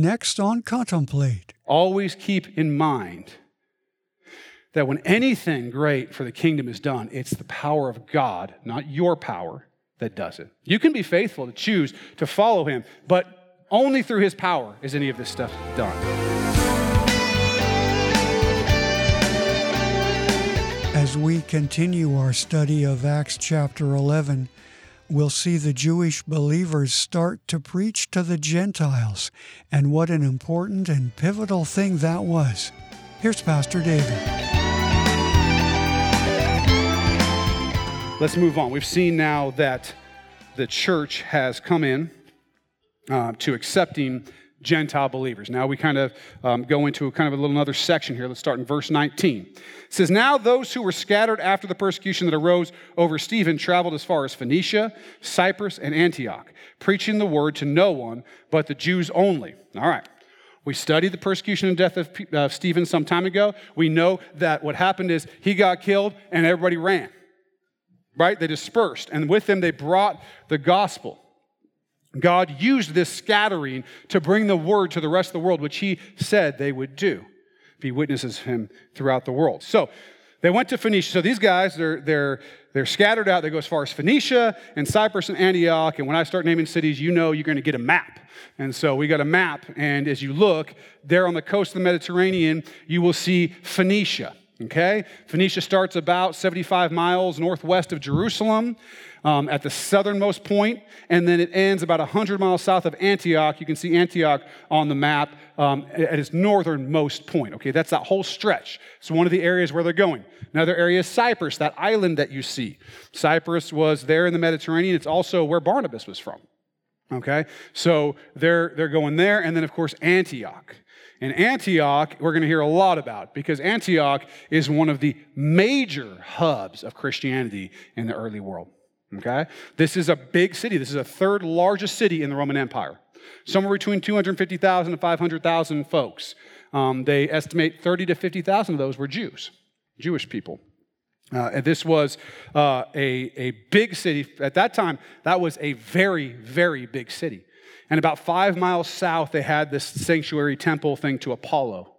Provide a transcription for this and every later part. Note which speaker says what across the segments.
Speaker 1: Next on Contemplate.
Speaker 2: Always keep in mind that when anything great for the kingdom is done, it's the power of God, not your power, that does it. You can be faithful to choose to follow him, but only through his power is any of this stuff done.
Speaker 1: As we continue our study of Acts chapter 11, we'll see the Jewish believers start to preach to the Gentiles, and what an important and pivotal thing that was. Here's Pastor David.
Speaker 2: Let's move on. We've seen now that the church has come in uh, to accepting Gentile believers. Now we kind of um, go into kind of a little another section here. Let's start in verse 19. It says, Now those who were scattered after the persecution that arose over Stephen traveled as far as Phoenicia, Cyprus, and Antioch, preaching the word to no one but the Jews only. All right. We studied the persecution and death of uh, Stephen some time ago. We know that what happened is he got killed and everybody ran right? They dispersed, and with them they brought the gospel. God used this scattering to bring the word to the rest of the world, which he said they would do, be witnesses of him throughout the world. So they went to Phoenicia. So these guys, they're, they're, they're scattered out. They go as far as Phoenicia and Cyprus and Antioch. And when I start naming cities, you know you're going to get a map. And so we got a map. And as you look, there on the coast of the Mediterranean, you will see Phoenicia. Okay? Phoenicia starts about 75 miles northwest of Jerusalem um, at the southernmost point, and then it ends about 100 miles south of Antioch. You can see Antioch on the map um, at its northernmost point. Okay, that's that whole stretch. It's one of the areas where they're going. Another area is Cyprus, that island that you see. Cyprus was there in the Mediterranean. It's also where Barnabas was from. Okay, so they're, they're going there, and then, of course, Antioch. And Antioch, we're going to hear a lot about because Antioch is one of the major hubs of Christianity in the early world. Okay? This is a big city. This is the third largest city in the Roman Empire. Somewhere between 250,000 and 500,000 folks. Um, they estimate 30 to 50,000 of those were Jews, Jewish people. Uh, and this was uh, a, a big city. At that time, that was a very, very big city. And about five miles south, they had this sanctuary temple thing to Apollo.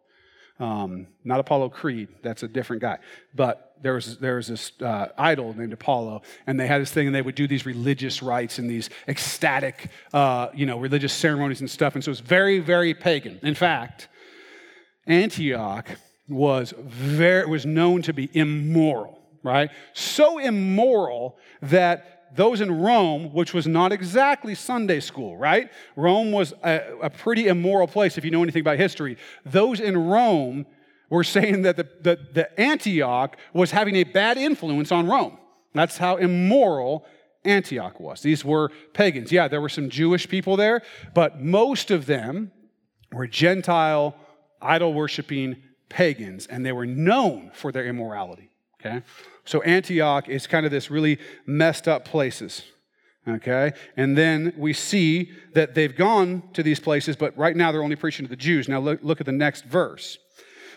Speaker 2: Um, not Apollo Creed, that's a different guy. But there was, there was this uh, idol named Apollo, and they had this thing, and they would do these religious rites and these ecstatic, uh, you know, religious ceremonies and stuff. And so it was very, very pagan. In fact, Antioch was very was known to be immoral, right? So immoral that those in Rome, which was not exactly Sunday school, right? Rome was a, a, pretty immoral place if you know anything about history. Those in Rome were saying that the, the, the Antioch was having a bad influence on Rome. That's how immoral Antioch was. These were pagans. Yeah, there were some Jewish people there, but most of them were Gentile, idol worshiping pagans, and they were known for their immorality. Okay? So Antioch is kind of this really messed up places. Okay? And then we see that they've gone to these places, but right now they're only preaching to the Jews. Now look, look at the next verse.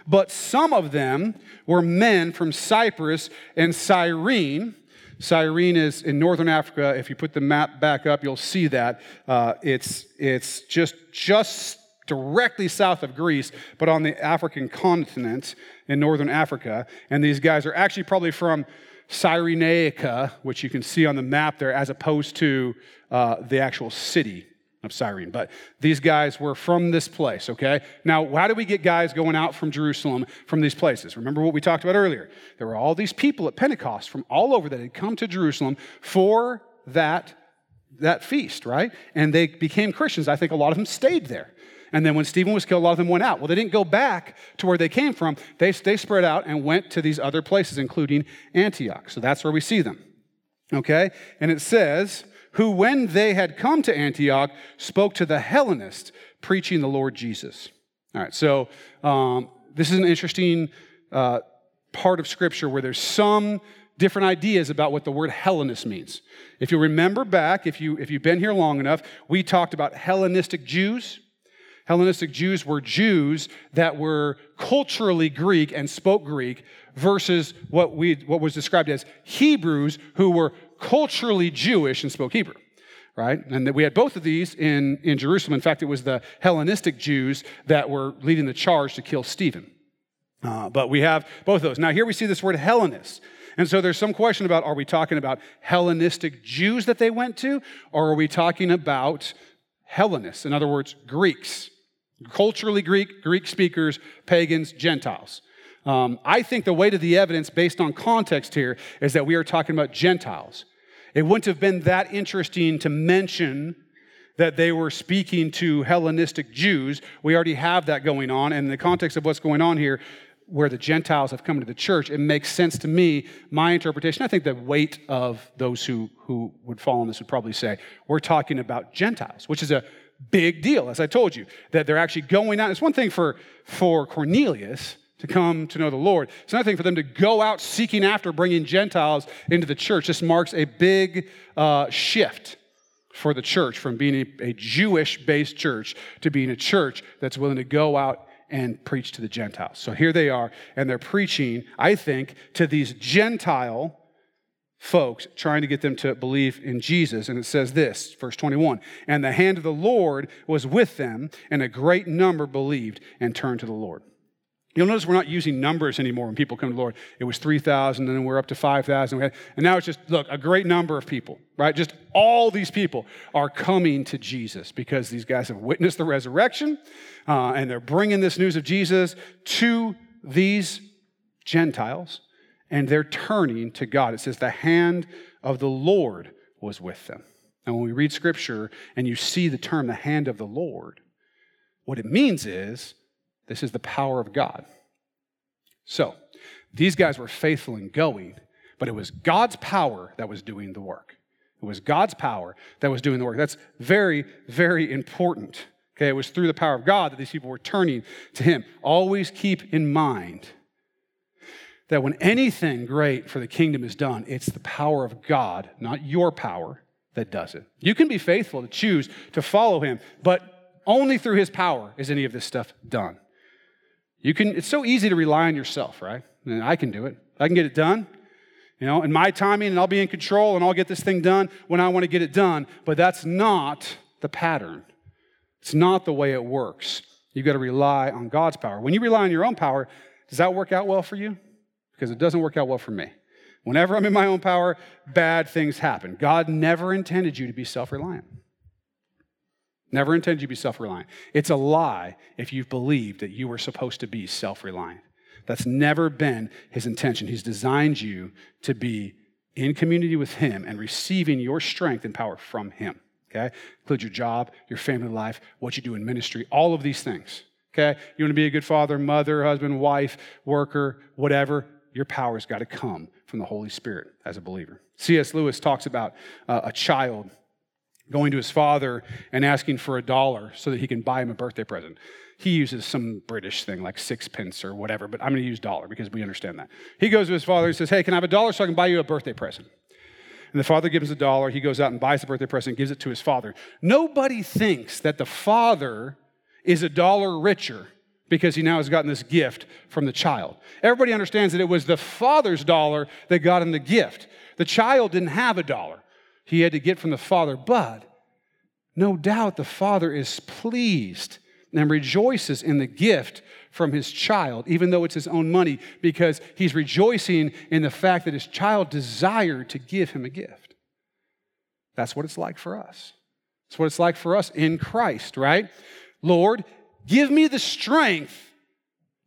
Speaker 2: But some of them were men from Cyprus and Cyrene. Cyrene is in northern Africa. If you put the map back up, you'll see that. Uh, it's, it's just, just directly south of Greece, but on the African continent in northern Africa. And these guys are actually probably from Cyrenaica, which you can see on the map there, as opposed to uh, the actual city of Cyrene. But these guys were from this place, okay? Now, how do we get guys going out from Jerusalem from these places? Remember what we talked about earlier. There were all these people at Pentecost from all over that had come to Jerusalem for that, that feast, right? And they became Christians. I think a lot of them stayed there. And then when Stephen was killed, a lot of them went out. Well, they didn't go back to where they came from. They, they spread out and went to these other places, including Antioch. So that's where we see them. Okay? And it says, who, when they had come to Antioch, spoke to the Hellenists, preaching the Lord Jesus. All right, so um, this is an interesting uh, part of Scripture where there's some different ideas about what the word Hellenist means. If you remember back, if, you, if you've been here long enough, we talked about Hellenistic Jews Hellenistic Jews were Jews that were culturally Greek and spoke Greek versus what, we, what was described as Hebrews who were culturally Jewish and spoke Hebrew. right? And we had both of these in, in Jerusalem. In fact, it was the Hellenistic Jews that were leading the charge to kill Stephen. Uh, but we have both of those. Now, here we see this word Hellenist. And so there's some question about are we talking about Hellenistic Jews that they went to, or are we talking about Hellenists? In other words, Greeks, culturally Greek, Greek speakers, pagans, Gentiles. Um, I think the weight of the evidence based on context here is that we are talking about Gentiles. It wouldn't have been that interesting to mention that they were speaking to Hellenistic Jews. We already have that going on. And in the context of what's going on here, where the Gentiles have come into the church, it makes sense to me, my interpretation. I think the weight of those who, who would fall on this would probably say, we're talking about Gentiles, which is a big deal, as I told you, that they're actually going out. It's one thing for, for Cornelius to come to know the Lord. It's another thing for them to go out seeking after bringing Gentiles into the church. This marks a big uh, shift for the church from being a, a Jewish based church to being a church that's willing to go out and preach to the Gentiles. So here they are, and they're preaching, I think, to these Gentile folks, trying to get them to believe in Jesus. And it says this, verse 21 And the hand of the Lord was with them, and a great number believed and turned to the Lord. You'll notice we're not using numbers anymore when people come to the Lord. It was 3,000, and then we're up to 5,000. And now it's just, look, a great number of people, right? Just all these people are coming to Jesus because these guys have witnessed the resurrection, uh, and they're bringing this news of Jesus to these Gentiles, and they're turning to God. It says, the hand of the Lord was with them. And when we read scripture and you see the term, the hand of the Lord, what it means is, this is the power of God. So, these guys were faithful in going, but it was God's power that was doing the work. It was God's power that was doing the work. That's very, very important. Okay, it was through the power of God that these people were turning to Him. Always keep in mind that when anything great for the kingdom is done, it's the power of God, not your power, that does it. You can be faithful to choose to follow Him, but only through His power is any of this stuff done. You can, it's so easy to rely on yourself, right? I can do it. I can get it done. You know, in my timing, and I'll be in control, and I'll get this thing done when I want to get it done. But that's not the pattern. It's not the way it works. You've got to rely on God's power. When you rely on your own power, does that work out well for you? Because it doesn't work out well for me. Whenever I'm in my own power, bad things happen. God never intended you to be self reliant. Never intended you to be self reliant. It's a lie if you've believed that you were supposed to be self reliant. That's never been his intention. He's designed you to be in community with him and receiving your strength and power from him. Okay? Include your job, your family life, what you do in ministry, all of these things. Okay? You want to be a good father, mother, husband, wife, worker, whatever, your power's got to come from the Holy Spirit as a believer. C.S. Lewis talks about uh, a child going to his father and asking for a dollar so that he can buy him a birthday present. He uses some British thing like sixpence or whatever, but I'm going to use dollar because we understand that. He goes to his father and says, Hey, can I have a dollar so I can buy you a birthday present? And the father gives him a dollar. He goes out and buys the birthday present, and gives it to his father. Nobody thinks that the father is a dollar richer because he now has gotten this gift from the child. Everybody understands that it was the father's dollar that got him the gift. The child didn't have a dollar he had to get from the Father. But no doubt the Father is pleased and rejoices in the gift from his child, even though it's his own money, because he's rejoicing in the fact that his child desired to give him a gift. That's what it's like for us. It's what it's like for us in Christ, right? Lord, give me the strength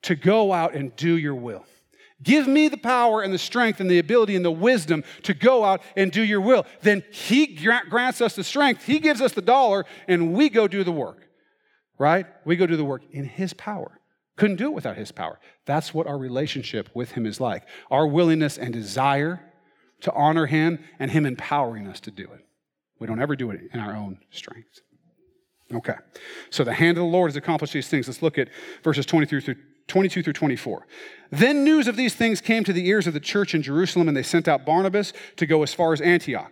Speaker 2: to go out and do your will. Give me the power and the strength and the ability and the wisdom to go out and do your will. Then He grants us the strength, He gives us the dollar, and we go do the work. Right? We go do the work in His power. Couldn't do it without His power. That's what our relationship with Him is like. Our willingness and desire to honor Him and Him empowering us to do it. We don't ever do it in our own strength. Okay. So the hand of the Lord has accomplished these things. Let's look at verses 23 through 22 through 24. Then news of these things came to the ears of the church in Jerusalem, and they sent out Barnabas to go as far as Antioch.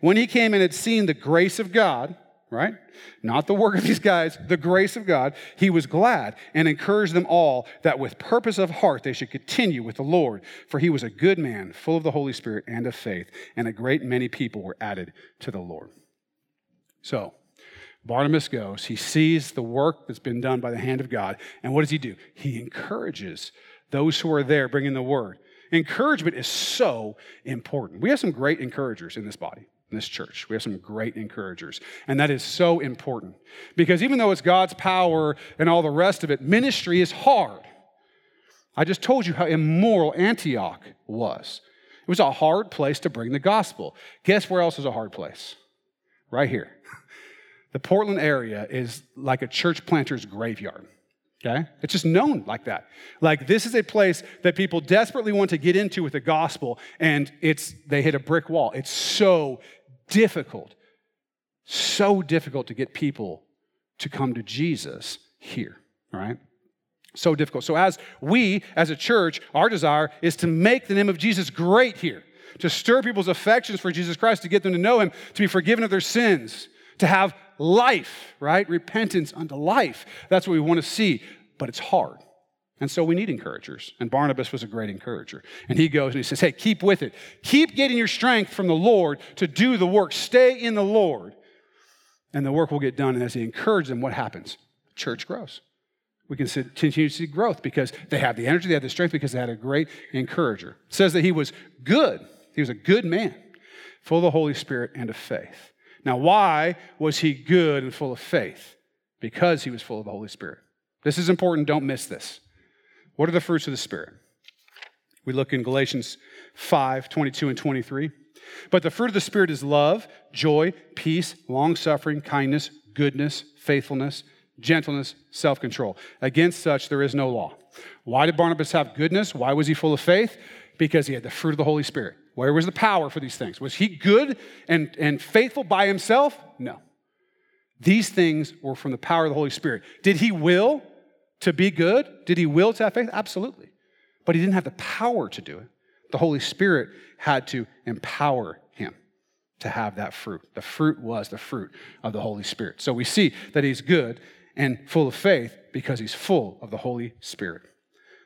Speaker 2: When he came and had seen the grace of God, right? Not the work of these guys, the grace of God, he was glad and encouraged them all that with purpose of heart they should continue with the Lord. For he was a good man, full of the Holy Spirit and of faith, and a great many people were added to the Lord. So, Barnabas goes, he sees the work that's been done by the hand of God, and what does he do? He encourages those who are there bringing the word. Encouragement is so important. We have some great encouragers in this body, in this church. We have some great encouragers, and that is so important because even though it's God's power and all the rest of it, ministry is hard. I just told you how immoral Antioch was. It was a hard place to bring the gospel. Guess where else is a hard place? Right here. The Portland area is like a church planter's graveyard. Okay? It's just known like that. Like this is a place that people desperately want to get into with the gospel, and it's they hit a brick wall. It's so difficult, so difficult to get people to come to Jesus here, right? So difficult. So, as we, as a church, our desire is to make the name of Jesus great here, to stir people's affections for Jesus Christ, to get them to know Him, to be forgiven of their sins, to have life, right? Repentance unto life. That's what we want to see, but it's hard. And so we need encouragers. And Barnabas was a great encourager. And he goes and he says, Hey, keep with it. Keep getting your strength from the Lord to do the work. Stay in the Lord. And the work will get done. And as he encourages them, what happens? Church grows we can continue to see growth because they have the energy, they have the strength, because they had a great encourager. It says that he was good. He was a good man, full of the Holy Spirit and of faith. Now, why was he good and full of faith? Because he was full of the Holy Spirit. This is important. Don't miss this. What are the fruits of the Spirit? We look in Galatians 5 22 and 23. But the fruit of the Spirit is love, joy, peace, long suffering, kindness, goodness, faithfulness gentleness, self control. Against such, there is no law. Why did Barnabas have goodness? Why was he full of faith? Because he had the fruit of the Holy Spirit. Where was the power for these things? Was he good and, and faithful by himself? No. These things were from the power of the Holy Spirit. Did he will to be good? Did he will to have faith? Absolutely. But he didn't have the power to do it. The Holy Spirit had to empower him to have that fruit. The fruit was the fruit of the Holy Spirit. So we see that he's good and full of faith because he's full of the Holy Spirit.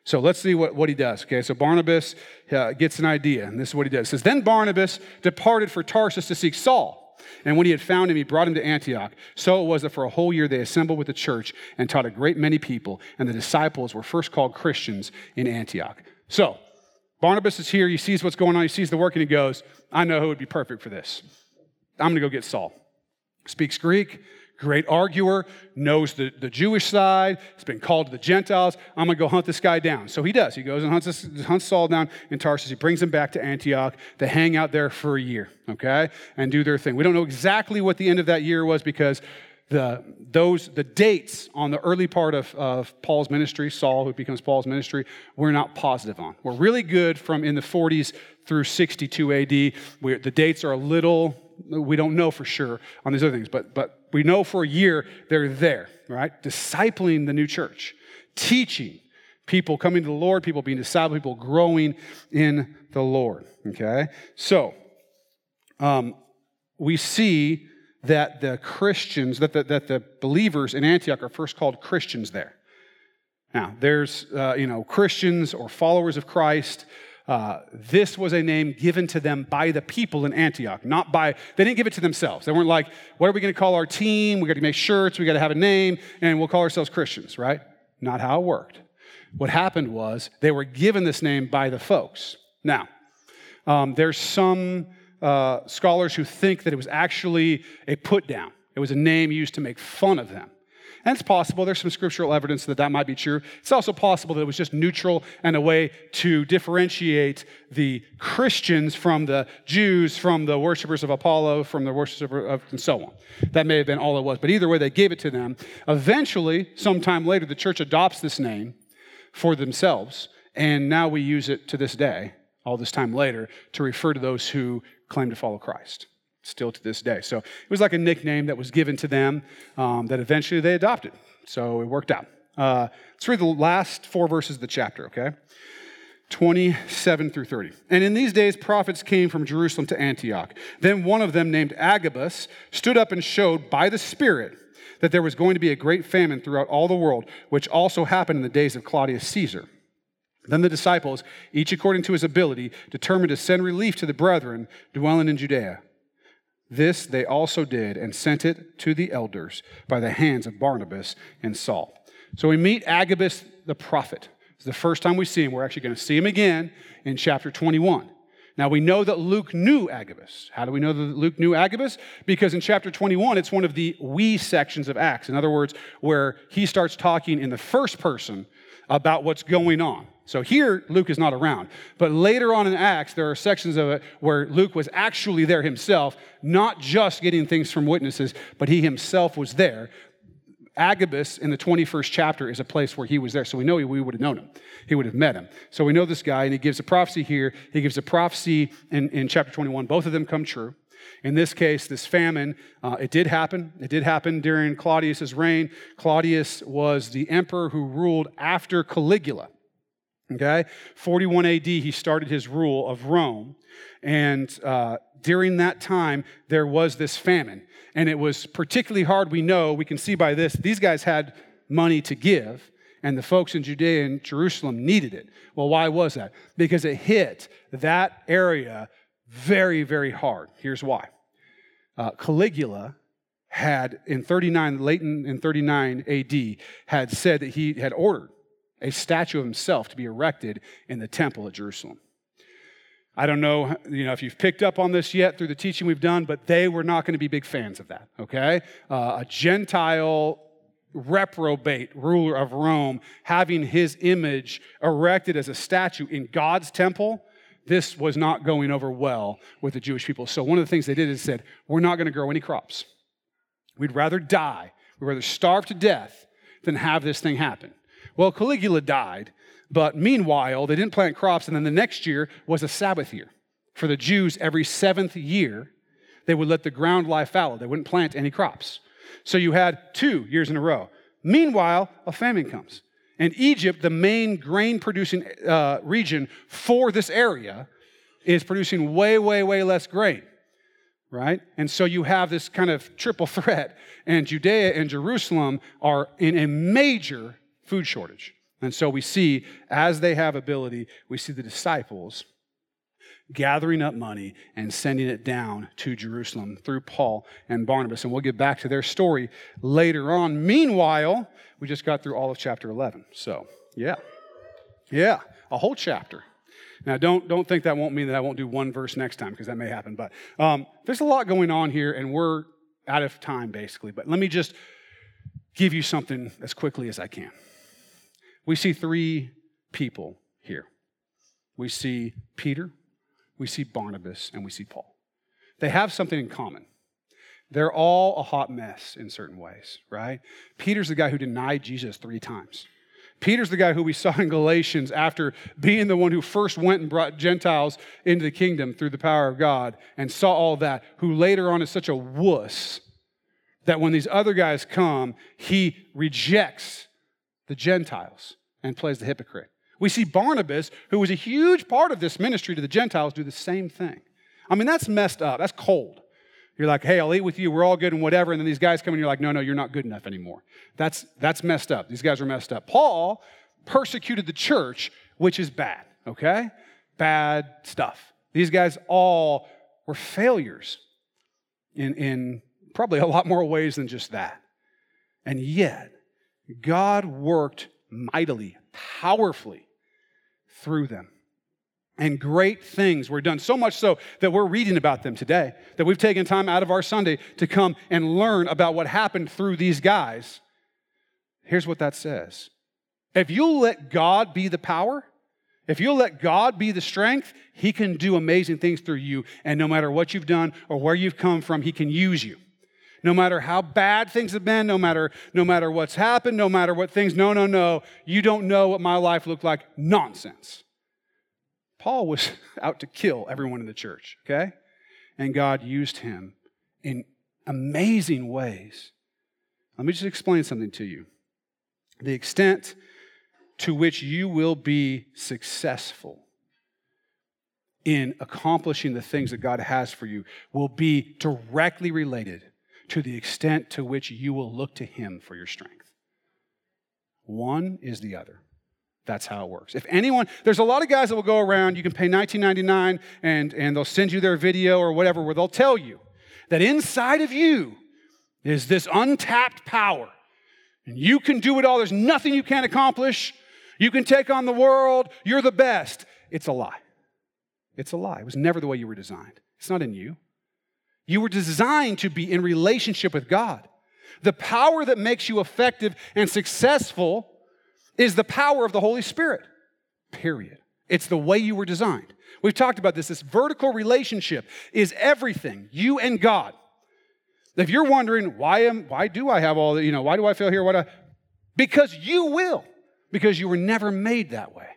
Speaker 2: So let's see what, what he does. Okay, so Barnabas uh, gets an idea, and this is what he does. It says, Then Barnabas departed for Tarsus to seek Saul. And when he had found him, he brought him to Antioch. So it was that for a whole year they assembled with the church and taught a great many people, and the disciples were first called Christians in Antioch. So Barnabas is here, he sees what's going on, he sees the work, and he goes, I know who would be perfect for this. I'm going to go get Saul. Speaks Greek, great arguer, knows the, the Jewish side, has been called to the Gentiles. I'm going to go hunt this guy down. So he does. He goes and hunts, hunts Saul down in Tarsus. He brings him back to Antioch. They hang out there for a year, okay, and do their thing. We don't know exactly what the end of that year was because the, those, the dates on the early part of, of Paul's ministry, Saul, who becomes Paul's ministry, we're not positive on. We're really good from in the 40s through 62 AD. We're, the dates are a little, we don't know for sure on these other things, but, but we know for a year they're there, right? Discipling the new church, teaching people coming to the Lord, people being discipled, people growing in the Lord, okay? So, um, we see that the Christians, that the, that the believers in Antioch are first called Christians there. Now, there's, uh, you know, Christians or followers of Christ uh, this was a name given to them by the people in Antioch, not by, they didn't give it to themselves. They weren't like, what are we going to call our team? We got to make shirts, we got to have a name, and we'll call ourselves Christians, right? Not how it worked. What happened was they were given this name by the folks. Now, um, there's some uh, scholars who think that it was actually a put down, it was a name used to make fun of them. And it's possible, there's some scriptural evidence that that might be true. It's also possible that it was just neutral and a way to differentiate the Christians from the Jews, from the worshippers of Apollo, from the worshippers of, and so on. That may have been all it was. But either way, they gave it to them. Eventually, sometime later, the church adopts this name for themselves. And now we use it to this day, all this time later, to refer to those who claim to follow Christ still to this day. So it was like a nickname that was given to them um, that eventually they adopted. So it worked out. Uh, let's read the last four verses of the chapter, okay? 27 through 30. And in these days, prophets came from Jerusalem to Antioch. Then one of them, named Agabus, stood up and showed by the Spirit that there was going to be a great famine throughout all the world, which also happened in the days of Claudius Caesar. Then the disciples, each according to his ability, determined to send relief to the brethren dwelling in Judea. This they also did and sent it to the elders by the hands of Barnabas and Saul. So we meet Agabus the prophet. It's the first time we see him. We're actually going to see him again in chapter 21. Now we know that Luke knew Agabus. How do we know that Luke knew Agabus? Because in chapter 21, it's one of the we sections of Acts. In other words, where he starts talking in the first person about what's going on. So here, Luke is not around. But later on in Acts, there are sections of it where Luke was actually there himself, not just getting things from witnesses, but he himself was there. Agabus in the 21st chapter is a place where he was there. So we know we would have known him. He would have met him. So we know this guy, and he gives a prophecy here. He gives a prophecy in, in chapter 21. Both of them come true. In this case, this famine, uh, it did happen. It did happen during Claudius's reign. Claudius was the emperor who ruled after Caligula. Okay? 41 AD, he started his rule of Rome. And uh, during that time, there was this famine. And it was particularly hard, we know, we can see by this, these guys had money to give, and the folks in Judea and Jerusalem needed it. Well, why was that? Because it hit that area very, very hard. Here's why. Uh, Caligula had in 39, late in, in 39 AD, had said that he had ordered a statue of himself to be erected in the temple at Jerusalem. I don't know, you know, if you've picked up on this yet through the teaching we've done, but they were not going to be big fans of that. Okay, uh, a Gentile reprobate ruler of Rome having his image erected as a statue in God's temple. This was not going over well with the Jewish people. So one of the things they did is said, "We're not going to grow any crops. We'd rather die. We'd rather starve to death than have this thing happen." Well, Caligula died, but meanwhile, they didn't plant crops, and then the next year was a Sabbath year. For the Jews, every seventh year, they would let the ground lie fallow. They wouldn't plant any crops. So you had two years in a row. Meanwhile, a famine comes. And Egypt, the main grain producing uh, region for this area, is producing way, way, way less grain, right? And so you have this kind of triple threat, and Judea and Jerusalem are in a major food shortage. And so we see, as they have ability, we see the disciples gathering up money and sending it down to Jerusalem through Paul and Barnabas. And we'll get back to their story later on. Meanwhile, we just got through all of chapter 11. So, yeah. Yeah, a whole chapter. Now, don't, don't think that won't mean that I won't do one verse next time, because that may happen. But um, there's a lot going on here, and we're out of time, basically. But let me just give you something as quickly as I can. We see three people here we see Peter, we see Barnabas, and we see Paul. They have something in common. They're all a hot mess in certain ways, right? Peter's the guy who denied Jesus three times. Peter's the guy who we saw in Galatians after being the one who first went and brought Gentiles into the kingdom through the power of God and saw all that, who later on is such a wuss that when these other guys come, he rejects the Gentiles and plays the hypocrite. We see Barnabas, who was a huge part of this ministry to the Gentiles, do the same thing. I mean, that's messed up. That's cold. You're like, hey, I'll eat with you. We're all good and whatever. And then these guys come and you're like, no, no, you're not good enough anymore. That's, that's messed up. These guys are messed up. Paul persecuted the church, which is bad, okay? Bad stuff. These guys all were failures in, in probably a lot more ways than just that. And yet, God worked mightily, powerfully through them. And great things were done, so much so that we're reading about them today, that we've taken time out of our Sunday to come and learn about what happened through these guys. Here's what that says If you'll let God be the power, if you'll let God be the strength, He can do amazing things through you. And no matter what you've done or where you've come from, He can use you no matter how bad things have been, no matter, no matter what's happened, no matter what things, no, no, no, you don't know what my life looked like. Nonsense. Paul was out to kill everyone in the church, okay? And God used him in amazing ways. Let me just explain something to you. The extent to which you will be successful in accomplishing the things that God has for you will be directly related to the extent to which you will look to Him for your strength. One is the other. That's how it works. If anyone, there's a lot of guys that will go around, you can pay $19.99 and, and they'll send you their video or whatever where they'll tell you that inside of you is this untapped power. And you can do it all. There's nothing you can't accomplish. You can take on the world. You're the best. It's a lie. It's a lie. It was never the way you were designed. It's not in you. You were designed to be in relationship with God. The power that makes you effective and successful is the power of the Holy Spirit, period. It's the way you were designed. We've talked about this. This vertical relationship is everything, you and God. If you're wondering, why, am, why do I have all the, you know, why do I feel here? What I, because you will, because you were never made that way.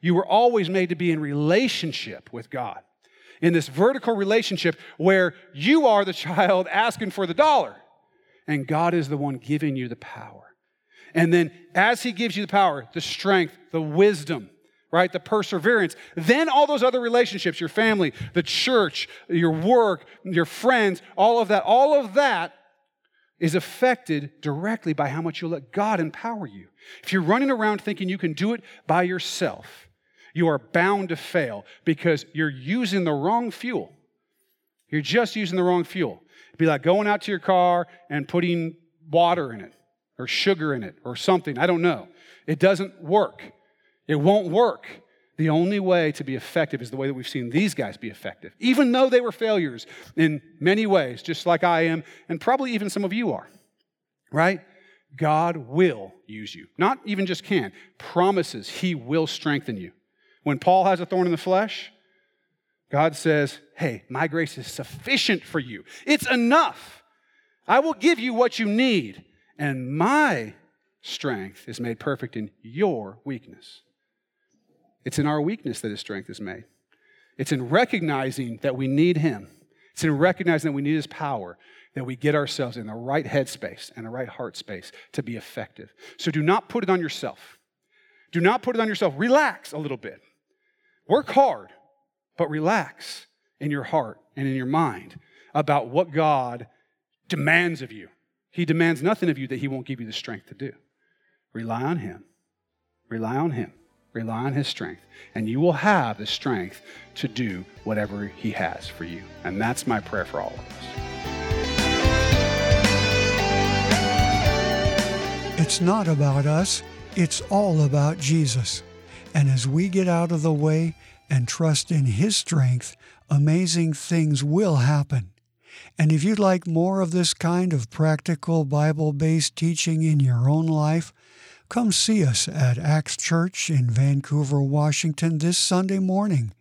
Speaker 2: You were always made to be in relationship with God. In this vertical relationship where you are the child asking for the dollar, and God is the one giving you the power. And then, as He gives you the power, the strength, the wisdom, right? The perseverance. Then all those other relationships, your family, the church, your work, your friends, all of that, all of that is affected directly by how much you let God empower you. If you're running around thinking you can do it by yourself, you are bound to fail because you're using the wrong fuel. You're just using the wrong fuel. It'd be like going out to your car and putting water in it or sugar in it or something. I don't know. It doesn't work. It won't work. The only way to be effective is the way that we've seen these guys be effective, even though they were failures in many ways, just like I am, and probably even some of you are, right? God will use you. Not even just can, promises He will strengthen you. When Paul has a thorn in the flesh, God says, Hey, my grace is sufficient for you. It's enough. I will give you what you need, and my strength is made perfect in your weakness. It's in our weakness that his strength is made. It's in recognizing that we need him. It's in recognizing that we need his power that we get ourselves in the right headspace and the right heart space to be effective. So do not put it on yourself. Do not put it on yourself. Relax a little bit. Work hard, but relax in your heart and in your mind about what God demands of you. He demands nothing of you that He won't give you the strength to do. Rely on Him. Rely on Him. Rely on His strength, and you will have the strength to do whatever He has for you. And that's my prayer for all of us.
Speaker 1: It's not about us, it's all about Jesus. And as we get out of the way and trust in His strength, amazing things will happen. And if you'd like more of this kind of practical Bible based teaching in your own life, come see us at Axe Church in Vancouver, Washington this Sunday morning.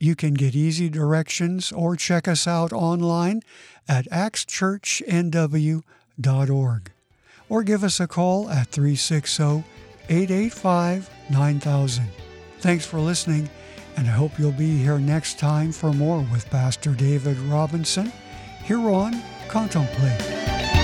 Speaker 1: You can get easy directions or check us out online at axchurchnw.org or give us a call at 360 885 9000. Thanks for listening, and I hope you'll be here next time for more with Pastor David Robinson here on Contemplate.